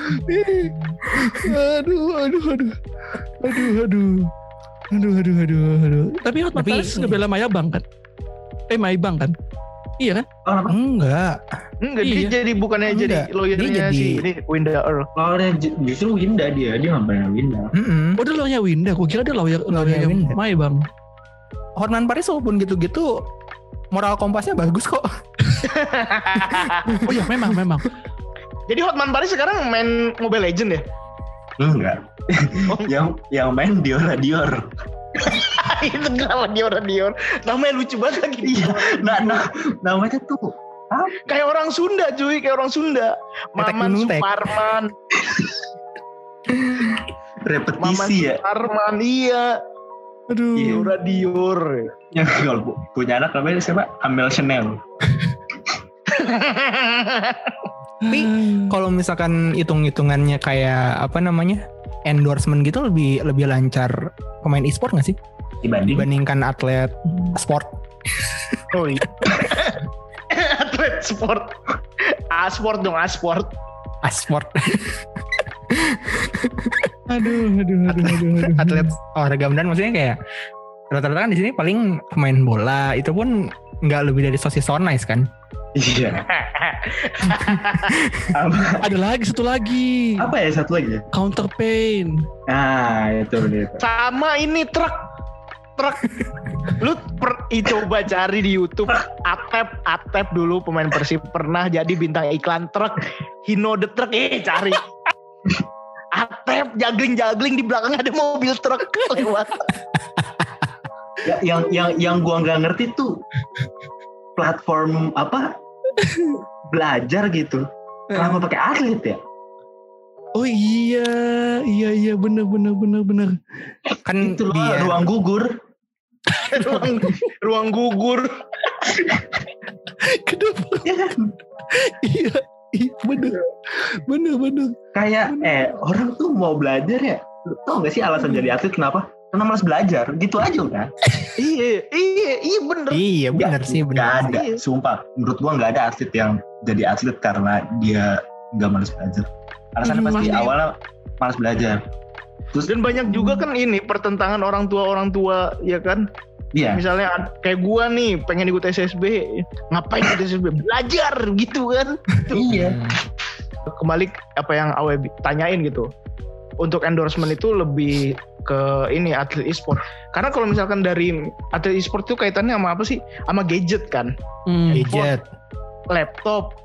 aduh, aduh, aduh, aduh, aduh, aduh, aduh, aduh, aduh. Tapi Hotman Tapi- Paris ngebela Mayabang kan? Eh Maibang kan? Iya kan? oh? Enggak. Enggak Iya. dia jadi bukannya Enggak, jadi dia lawyernya jadi- si ini Winda Earl Oh, dia ju- justru Winda dia, dia ngapain Winda? Mm-mm. Oh dia lawyernya Winda, gue kira dia lawyer lawyernya Winda. Maibang. Hotman Paris walaupun gitu-gitu moral kompasnya bagus kok. Oh iya memang memang. jadi Hotman Paris sekarang main Mobile Legend ya Enggak. Oh. yang yang main Dior Dior. itu kenapa Dior Dior namanya lucu banget lagi Iya. Nah, nah, namanya tuh kayak orang Sunda cuy kayak orang Sunda Maman. Suparman Maman repetisi ya. Suparman iya Aduh. Iya. Dior Dior Yang kalau pu- punya anak namanya siapa? Amel Chanel. Tapi kalau misalkan hitung-hitungannya kayak apa namanya? endorsement gitu lebih lebih lancar pemain e-sport gak sih Dibanding dibandingkan atlet sport? oh iya atlet sport asport dong asport Asport, aduh, aduh, aduh, aduh, aduh. atlet olahraga beneran maksudnya kayak rata-rata kan di sini paling pemain bola itu pun nggak lebih dari sosis so nice kan? Iya. Ada lagi satu lagi. apa ya satu lagi? Counter pain. Nah, itu dia. sama ini truk truk lu per, coba cari di YouTube Atep Atep dulu pemain Persib pernah jadi bintang iklan truk Hino the Truck eh cari Atep jagling-jagling di belakang ada mobil truk lewat Ya, yang yang yang gua nggak ngerti tuh platform apa belajar gitu. Kenapa pakai atlet ya? Oh iya, iya iya bener bener bener bener. Kan Itu loh, dia ruang gugur. ruang ruang gugur Kenapa? Iya. Ih, bener, bener, bener. Kayak eh orang tuh mau belajar ya. Lu Tau gak sih alasan jadi atlet kenapa? Karena malas belajar. Gitu aja kan. iya, iya, iya bener. Iya benar sih Gak benar. ada. Iya. Sumpah. Menurut gua gak ada atlet yang jadi atlet karena dia gak malas belajar. Alasannya pasti pasti. awalnya malas belajar. Terus Dan banyak juga kan ini pertentangan orang tua orang tua ya kan. iya. Misalnya kayak gua nih pengen ikut SSB, ngapain ikut SSB? Belajar gitu kan. Iya. Hmm. Kembali apa yang Awe tanyain gitu. Untuk endorsement itu lebih ke ini atlet e-sport. Karena kalau misalkan dari atlet e-sport itu kaitannya sama apa sih? Sama gadget kan, Hmm. Gadget, laptop,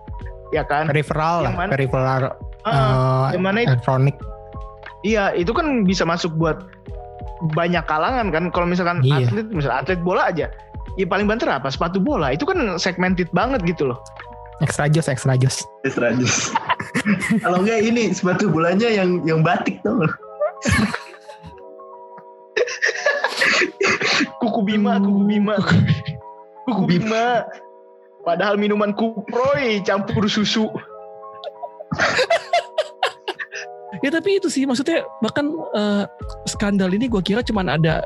ya kan. peripheral lah, peripheral mana itu- elektronik. Iya, itu kan bisa masuk buat banyak kalangan kan. Kalau misalkan Iya. atlet, misal atlet bola aja, ya paling banter apa? Sepatu bola. Itu kan segmented banget gitu loh. Extra jos, extra jos. Yes, Rajus. Kalau enggak ini sepatu bolanya yang yang batik tuh. Kuku Bima, kuku Bima. Kuku Bima. Padahal minuman kuproy campur susu. Ya tapi itu sih maksudnya bahkan eh, skandal ini gue kira cuman ada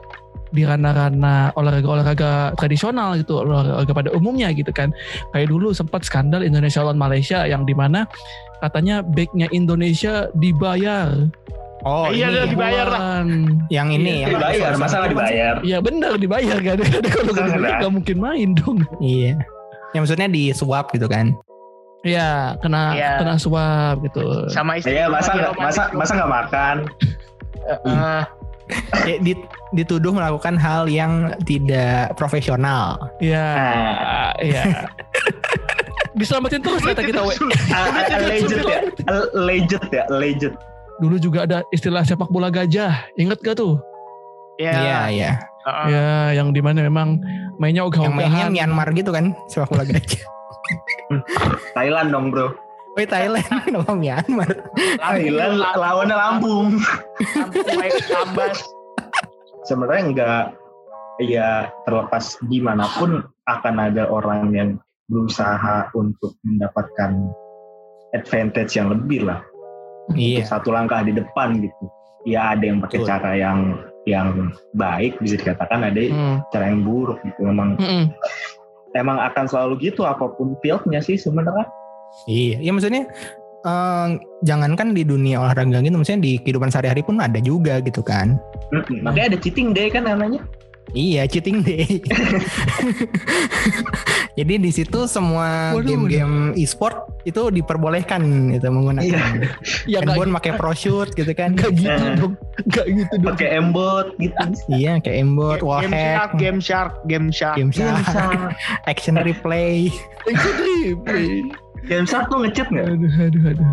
di ranah-ranah olahraga-olahraga tradisional gitu, olahraga pada umumnya gitu kan. Kayak dulu sempat skandal Indonesia lawan Malaysia yang di mana katanya backnya Indonesia dibayar. Oh Iya, ini ya. dibayar lah. Yang ini yang dibayar, masa nggak dibayar? Iya benar dibayar kan. Kalau nggak dibayar nggak mungkin main dong. Iya. Yang maksudnya di swap gitu kan. Iya kena Iya. kena suap gitu. Sama istri. Iya, masa nggak masa masa nggak makan? Eh, Ya, di- dituduh melakukan hal yang tidak profesional. Iya. Nah. Iya. Diselamatin terus kata kita. we. A- a- Alleged ya, alleged ya, alleged. Dulu juga ada istilah sepak bola gajah. Ingat gak tuh? ya. Iya, iya. Heeh. Ya, yang di mana memang mainnya Yang mainnya ogah-ogahan. Myanmar gitu kan, sepak bola gajah. Thailand dong bro. Oh Thailand, kenapa Myanmar? Thailand la- lawannya Lampung. Lampung. Sebenarnya nggak, ya terlepas di mana pun akan ada orang yang berusaha untuk mendapatkan advantage yang lebih lah. Iya. Satu langkah di depan gitu. Ya ada yang pakai Betul. cara yang yang baik bisa dikatakan ada Hmm. cara yang buruk gitu. Memang Mm-mm. Emang akan selalu gitu apa pun fieldnya sih sebenarnya. Iya, ya maksudnya eh, jangankan di dunia olahraga gitu, maksudnya di kehidupan sehari-hari pun ada juga gitu kan. Mm-mm. Makanya ada cheating day kan namanya. Iya, cheating day. Jadi di situ semua game-game e-sport itu diperbolehkan itu menggunakan Iya. Ya nggak handphone pakai pro shoot gitu kan. nggak gitu Eh. dong. Nggak gitu dong. Pakai embot gitu. iya, kayak embot, wall Game Shark, hack, Game Shark, Game Shark. game shark, action replay. Itu replay. Game Shark tuh ngechat nggak? Aduh, aduh, aduh.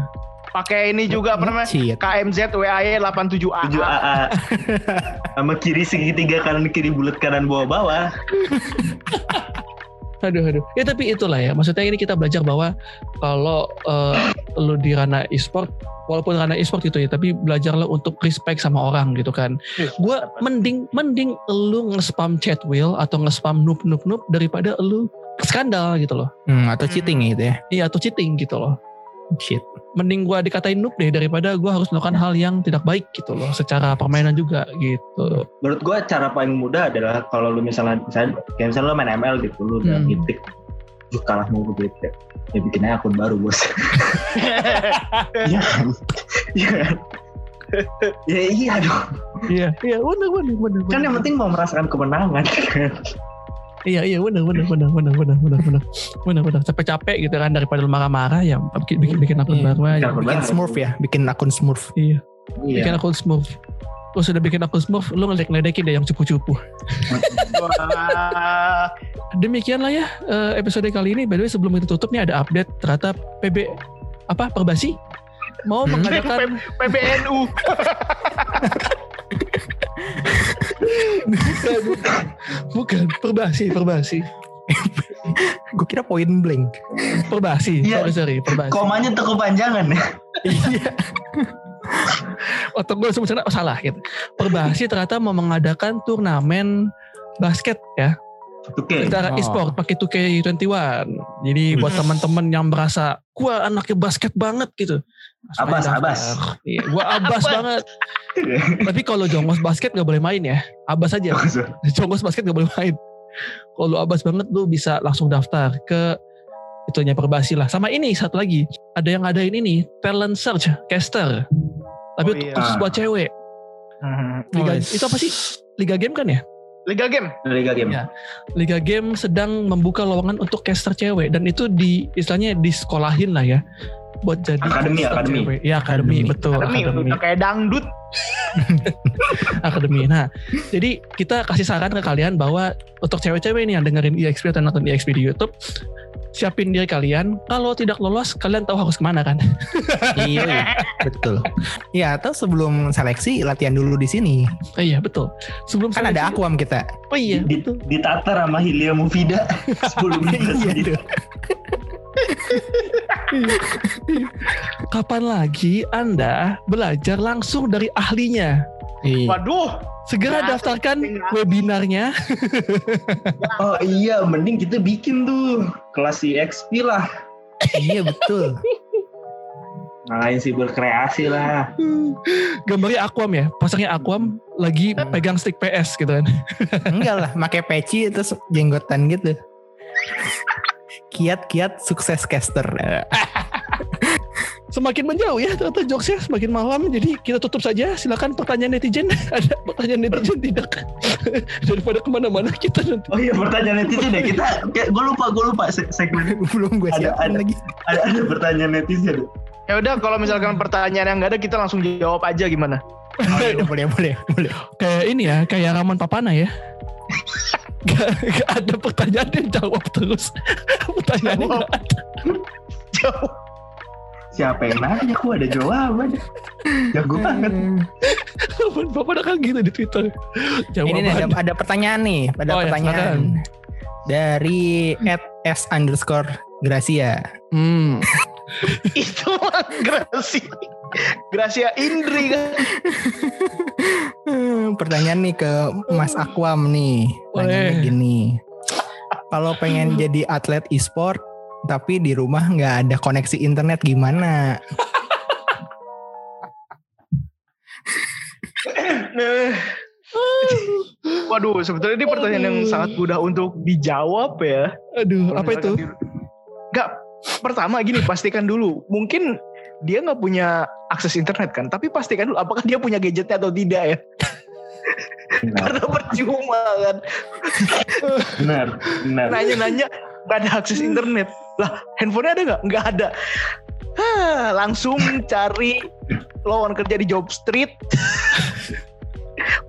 Pakai ini juga apa namanya? KMZ WAY 87A. 7 AA. Sama kiri segitiga kanan kiri bulat kanan bawah bawah. Aduh, aduh. Ya tapi itulah ya. Maksudnya ini kita belajar bahwa kalau eh, lu di ranah e-sport, walaupun ranah e-sport itu ya, tapi belajarlah untuk respect sama orang gitu kan. Gue mending mending lu nge-spam chat wheel atau nge-spam noob noob noob daripada lu skandal gitu loh. Hmm, atau cheating gitu ya. Iya atau cheating gitu loh. Shit. Mending gua dikatain noob deh daripada gua harus melakukan hal yang tidak baik gitu loh. Secara permainan juga gitu. Menurut gua cara paling mudah adalah kalau lu misalnya misalnya, kayak misalnya lu main ML gitu, lu udah Hmm. mitik, lu kalah mulu gitu ya. Ya bikin aja akun baru bos. Iya kan? Iya kan? Ya iya dong. Iya, iya benar benar benar. Kan yang penting mau merasakan kemenangan. Iya iya benar benar benar benar benar benar benar benar benar capek-capek gitu kan daripada lu marah-marah ya bikin bikin bikin akun Iya. baru aja. Bikin smurf ya, bikin akun smurf. Iya, Iya. bikin akun smurf. Lu sudah bikin akun smurf, lu ngeledek-ledekin deh yang cupu-cupu. Demikianlah ya eh, episode kali ini. By the way sebelum itu tutup nih ada update ternyata PB apa Perbasi mau Hmm. mengadakan PBNU. bukan Perbasi Perbasi Gue kira point blank. Perbasi Iya. sorry sorry Perbasi. Komanya tuh kepanjangan ya. Iya. Otak gue langsung oh salah gitu. Perbasi ternyata mau mengadakan turnamen basket ya. Oke. secara Oh. e-sport pakai 2K21. Jadi buat Hmm. teman-teman yang merasa gua anaknya basket banget gitu. Abas, abas. Iya, gua abas Abas. banget. Tapi kalau jongos basket gak boleh main ya. Abas aja. Jongos basket gak boleh main. Kalau lu abas banget lu bisa langsung daftar ke itunya perbasi lah. Sama ini satu lagi. Ada yang ngadain ini talent search caster. Tapi Oh, iya. khusus buat cewek. Hmm. Liga, Oh, itu apa sih? Liga game kan ya? Liga game. Liga game. Ya. Liga game sedang membuka lowongan untuk caster cewek dan itu di istilahnya disekolahin lah ya buat jadi Akademi, akademi. cewek. Ya akademi, Akademi. betul Akademi, akademi. udah kayak dangdut. akademi. Nah, jadi kita kasih saran ke kalian bahwa untuk cewek-cewek ini yang dengerin EXP atau nonton EXP di YouTube, siapin diri kalian. Kalau tidak lolos, kalian tahu harus ke mana kan? Iya, betul. Ya, atau sebelum seleksi latihan dulu di sini. Oh, iya betul. Sebelum Kan ada seleksi- akuam kita. Oh iya Di, betul. ditata sama Hilya Mufida 10 menit Iya gitu. Kapan lagi Anda belajar langsung dari ahlinya? Iya. Waduh. Segera Ya, daftarkan tinggal. webinarnya. Oh iya, mending kita bikin tuh kelas EXP lah. Iya betul. Main sih berkreasi lah. Gambarnya Aquam ya, pasangnya Aquam lagi pegang stick PS gitu kan. Enggak lah, pakai peci terus jenggotan gitu. Kiat-kiat sukses caster. Semakin menjauh ya ternyata jokesnya semakin malam. Jadi kita tutup saja. Silakan pertanyaan netizen. Ada pertanyaan netizen tidak? Daripada ke mana-mana kita nanti. Oh iya pertanyaan netizen ya kita kayak gue lupa gue lupa se- segmen Belum gue Ada- siapin ada. lagi. ada ada pertanyaan netizen. Ya udah kalau misalkan pertanyaan yang nggak ada kita langsung jawab aja gimana? Oh, iya, boleh, boleh, boleh. Kayak ini ya, kayak Raman Papana ya. Gak, gak ada pertanyaan yang jawab terus. Pertanyaannya Jawab. gak ada. Jawab. Siapa yang nanya? Aku ada jawaban. Jago banget. Raman Papana kan gitu di Twitter. Ini nih ada, ada pertanyaan nih, ada Oh, ya, pertanyaan silakan. dari at s underscore Gracia. Hmm. Itu mah Gracia. Gracia Indri kan. Hmm, Pertanyaan nih ke Mas Akwam nih. Boleh. gini. Kalau pengen jadi atlet e-sport tapi di rumah nggak ada koneksi internet gimana? Waduh, sebetulnya ini pertanyaan yang Aduh. sangat mudah untuk dijawab ya. Aduh, apa itu? di- Nggak, pertama gini pastikan dulu. Mungkin dia nggak punya akses internet kan, tapi pastikan dulu apakah dia punya gadgetnya atau tidak ya. Benar, Karena percuma kan. benar, benar. Nanya-nanya nggak ada akses internet. Lah, handphonenya ada nggak? Nggak ada. Hah, langsung cari lowongan kerja di Job Street.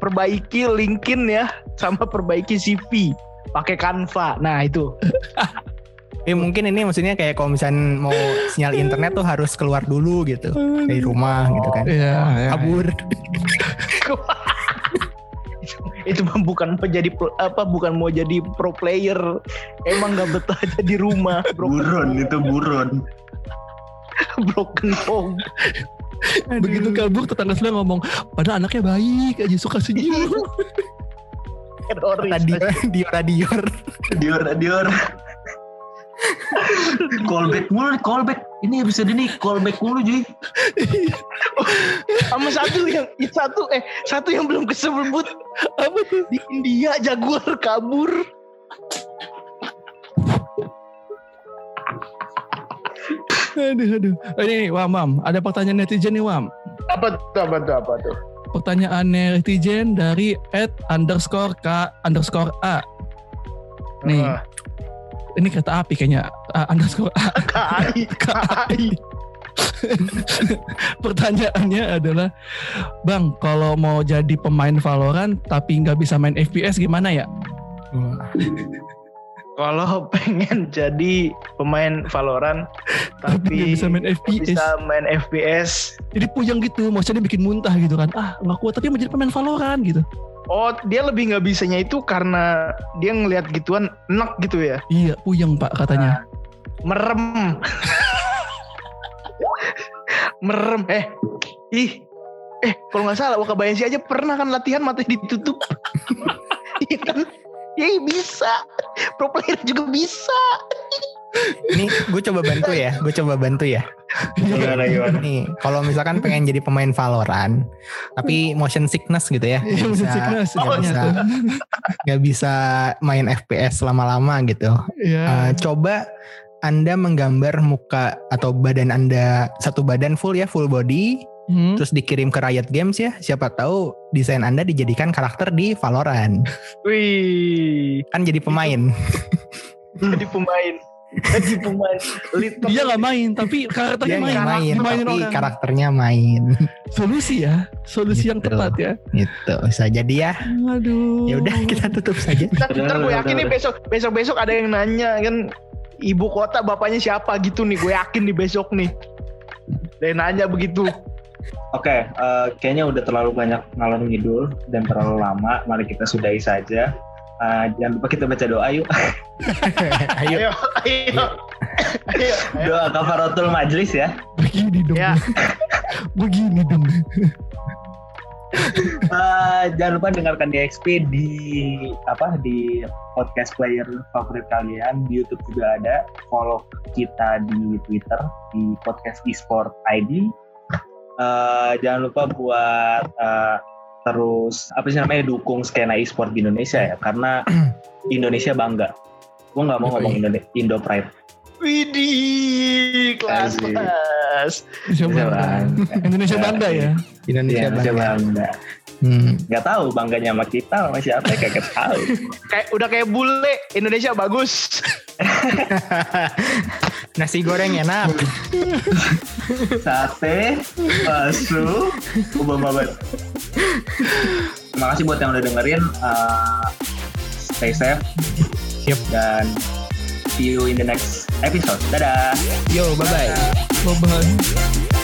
perbaiki LinkedIn ya, sama perbaiki CV. Pakai Canva. Nah, itu. Eh mungkin ini maksudnya kayak kalau misalnya mau sinyal internet tuh harus keluar dulu gitu dari rumah gitu kan. Iya, iya. Kabur. itu mah bukan mau jadi pro- apa bukan mau jadi pro player emang nggak betah aja di rumah broken Buron home, itu buron. broken home Begitu kabur tetangga sebelah ngomong, padahal anaknya baik aja suka senyum. teroris Radio, dior, dior. Dior, dior. callback mulu, callback. Ini episode ini callback mulu cuy. sama satu yang satu eh satu yang belum kesebut apa tuh? di India jaguar kabur Aduh, aduh. Oh, ini nih, Wam, Wam. Ada pertanyaan netizen nih, Wam. apa tuh apa tuh apa tuh Pertanyaan netizen dari at underscore k underscore a. Nih. Ah, Ini kereta api kayaknya. A underscore. KAI KAI Pertanyaannya adalah, Bang, kalau mau jadi pemain Valorant tapi nggak bisa main FPS gimana ya? kalau pengen jadi pemain Valorant Tapi tapi nggak bisa main FPS. bisa main FPS Jadi puyeng gitu, maksudnya bikin muntah gitu kan. Ah, nggak kuat tapi mau jadi pemain Valorant gitu. Oh, dia lebih nggak bisanya itu karena dia ngelihat gituan enak gitu ya. Iya, puyeng Pak katanya. Merem. Merem. Eh, ih. Eh, kalau nggak salah Wakabayashi aja pernah kan latihan matanya ditutup. Iya kan? Ya bisa. Pro player juga bisa. Ini gue coba bantu ya, gue coba bantu ya. Gimana gimana? Nih, kalau misalkan pengen jadi pemain Valorant, tapi motion sickness gitu ya, Iya nggak bisa, sickness nggak jadinya bisa, nggak bisa main FPS lama-lama gitu. Iya. Eh, coba anda menggambar muka atau badan anda satu badan full ya, full body, Hmm. terus dikirim ke Riot Games ya. Siapa tahu desain anda dijadikan karakter di Valorant, Wih. kan jadi pemain. Jadi pemain. Jadi pemain. Lead Dia nggak main, tapi karakternya main. main, Dimainin tapi orang. karakternya main. Solusi ya, solusi yang Gitu. tepat ya. gitu bisa jadi ya. Aduh. Ya udah kita tutup saja. Ntar, ntar gue yakin nih besok besok besok ada yang nanya kan ibu kota bapaknya siapa gitu nih gue yakin nih besok nih. Dia nanya begitu. Oke, eh, kayaknya udah terlalu banyak ngalor ngidul dan terlalu lama. Mari kita sudahi saja. Eh, jangan lupa kita baca doa yuk. Ayo. Ayo, ayo. ayo. Doa kafaratul majlis ya. Begini dong. Ya. Begini dong. Eh, jangan lupa dengarkan DXP di apa di podcast player favorit kalian di YouTube juga ada. Follow kita di Twitter di podcast eSport ID. Eh, jangan lupa buat eh, terus apa sih namanya dukung skena e-sport di Indonesia ya karena Indonesia bangga. Gue nggak mau ngomong Indo- Indo Pride. Widih, kelas kelas. Indonesia bangga. Indonesia bangga ya. Indonesia Iya, Indonesia bangga. bangga. Hmm. Nggak tahu bangganya sama kita sama siapa ya kagak tahu. Kayak udah kayak bule, Indonesia bagus. Nasi goreng enak. Sate, bakso, ubah banget. Terima kasih buat yang udah dengerin. Uh, stay safe. Yep. Dan see you in the next episode. Dadah. Yo, bye bye. Bye-bye.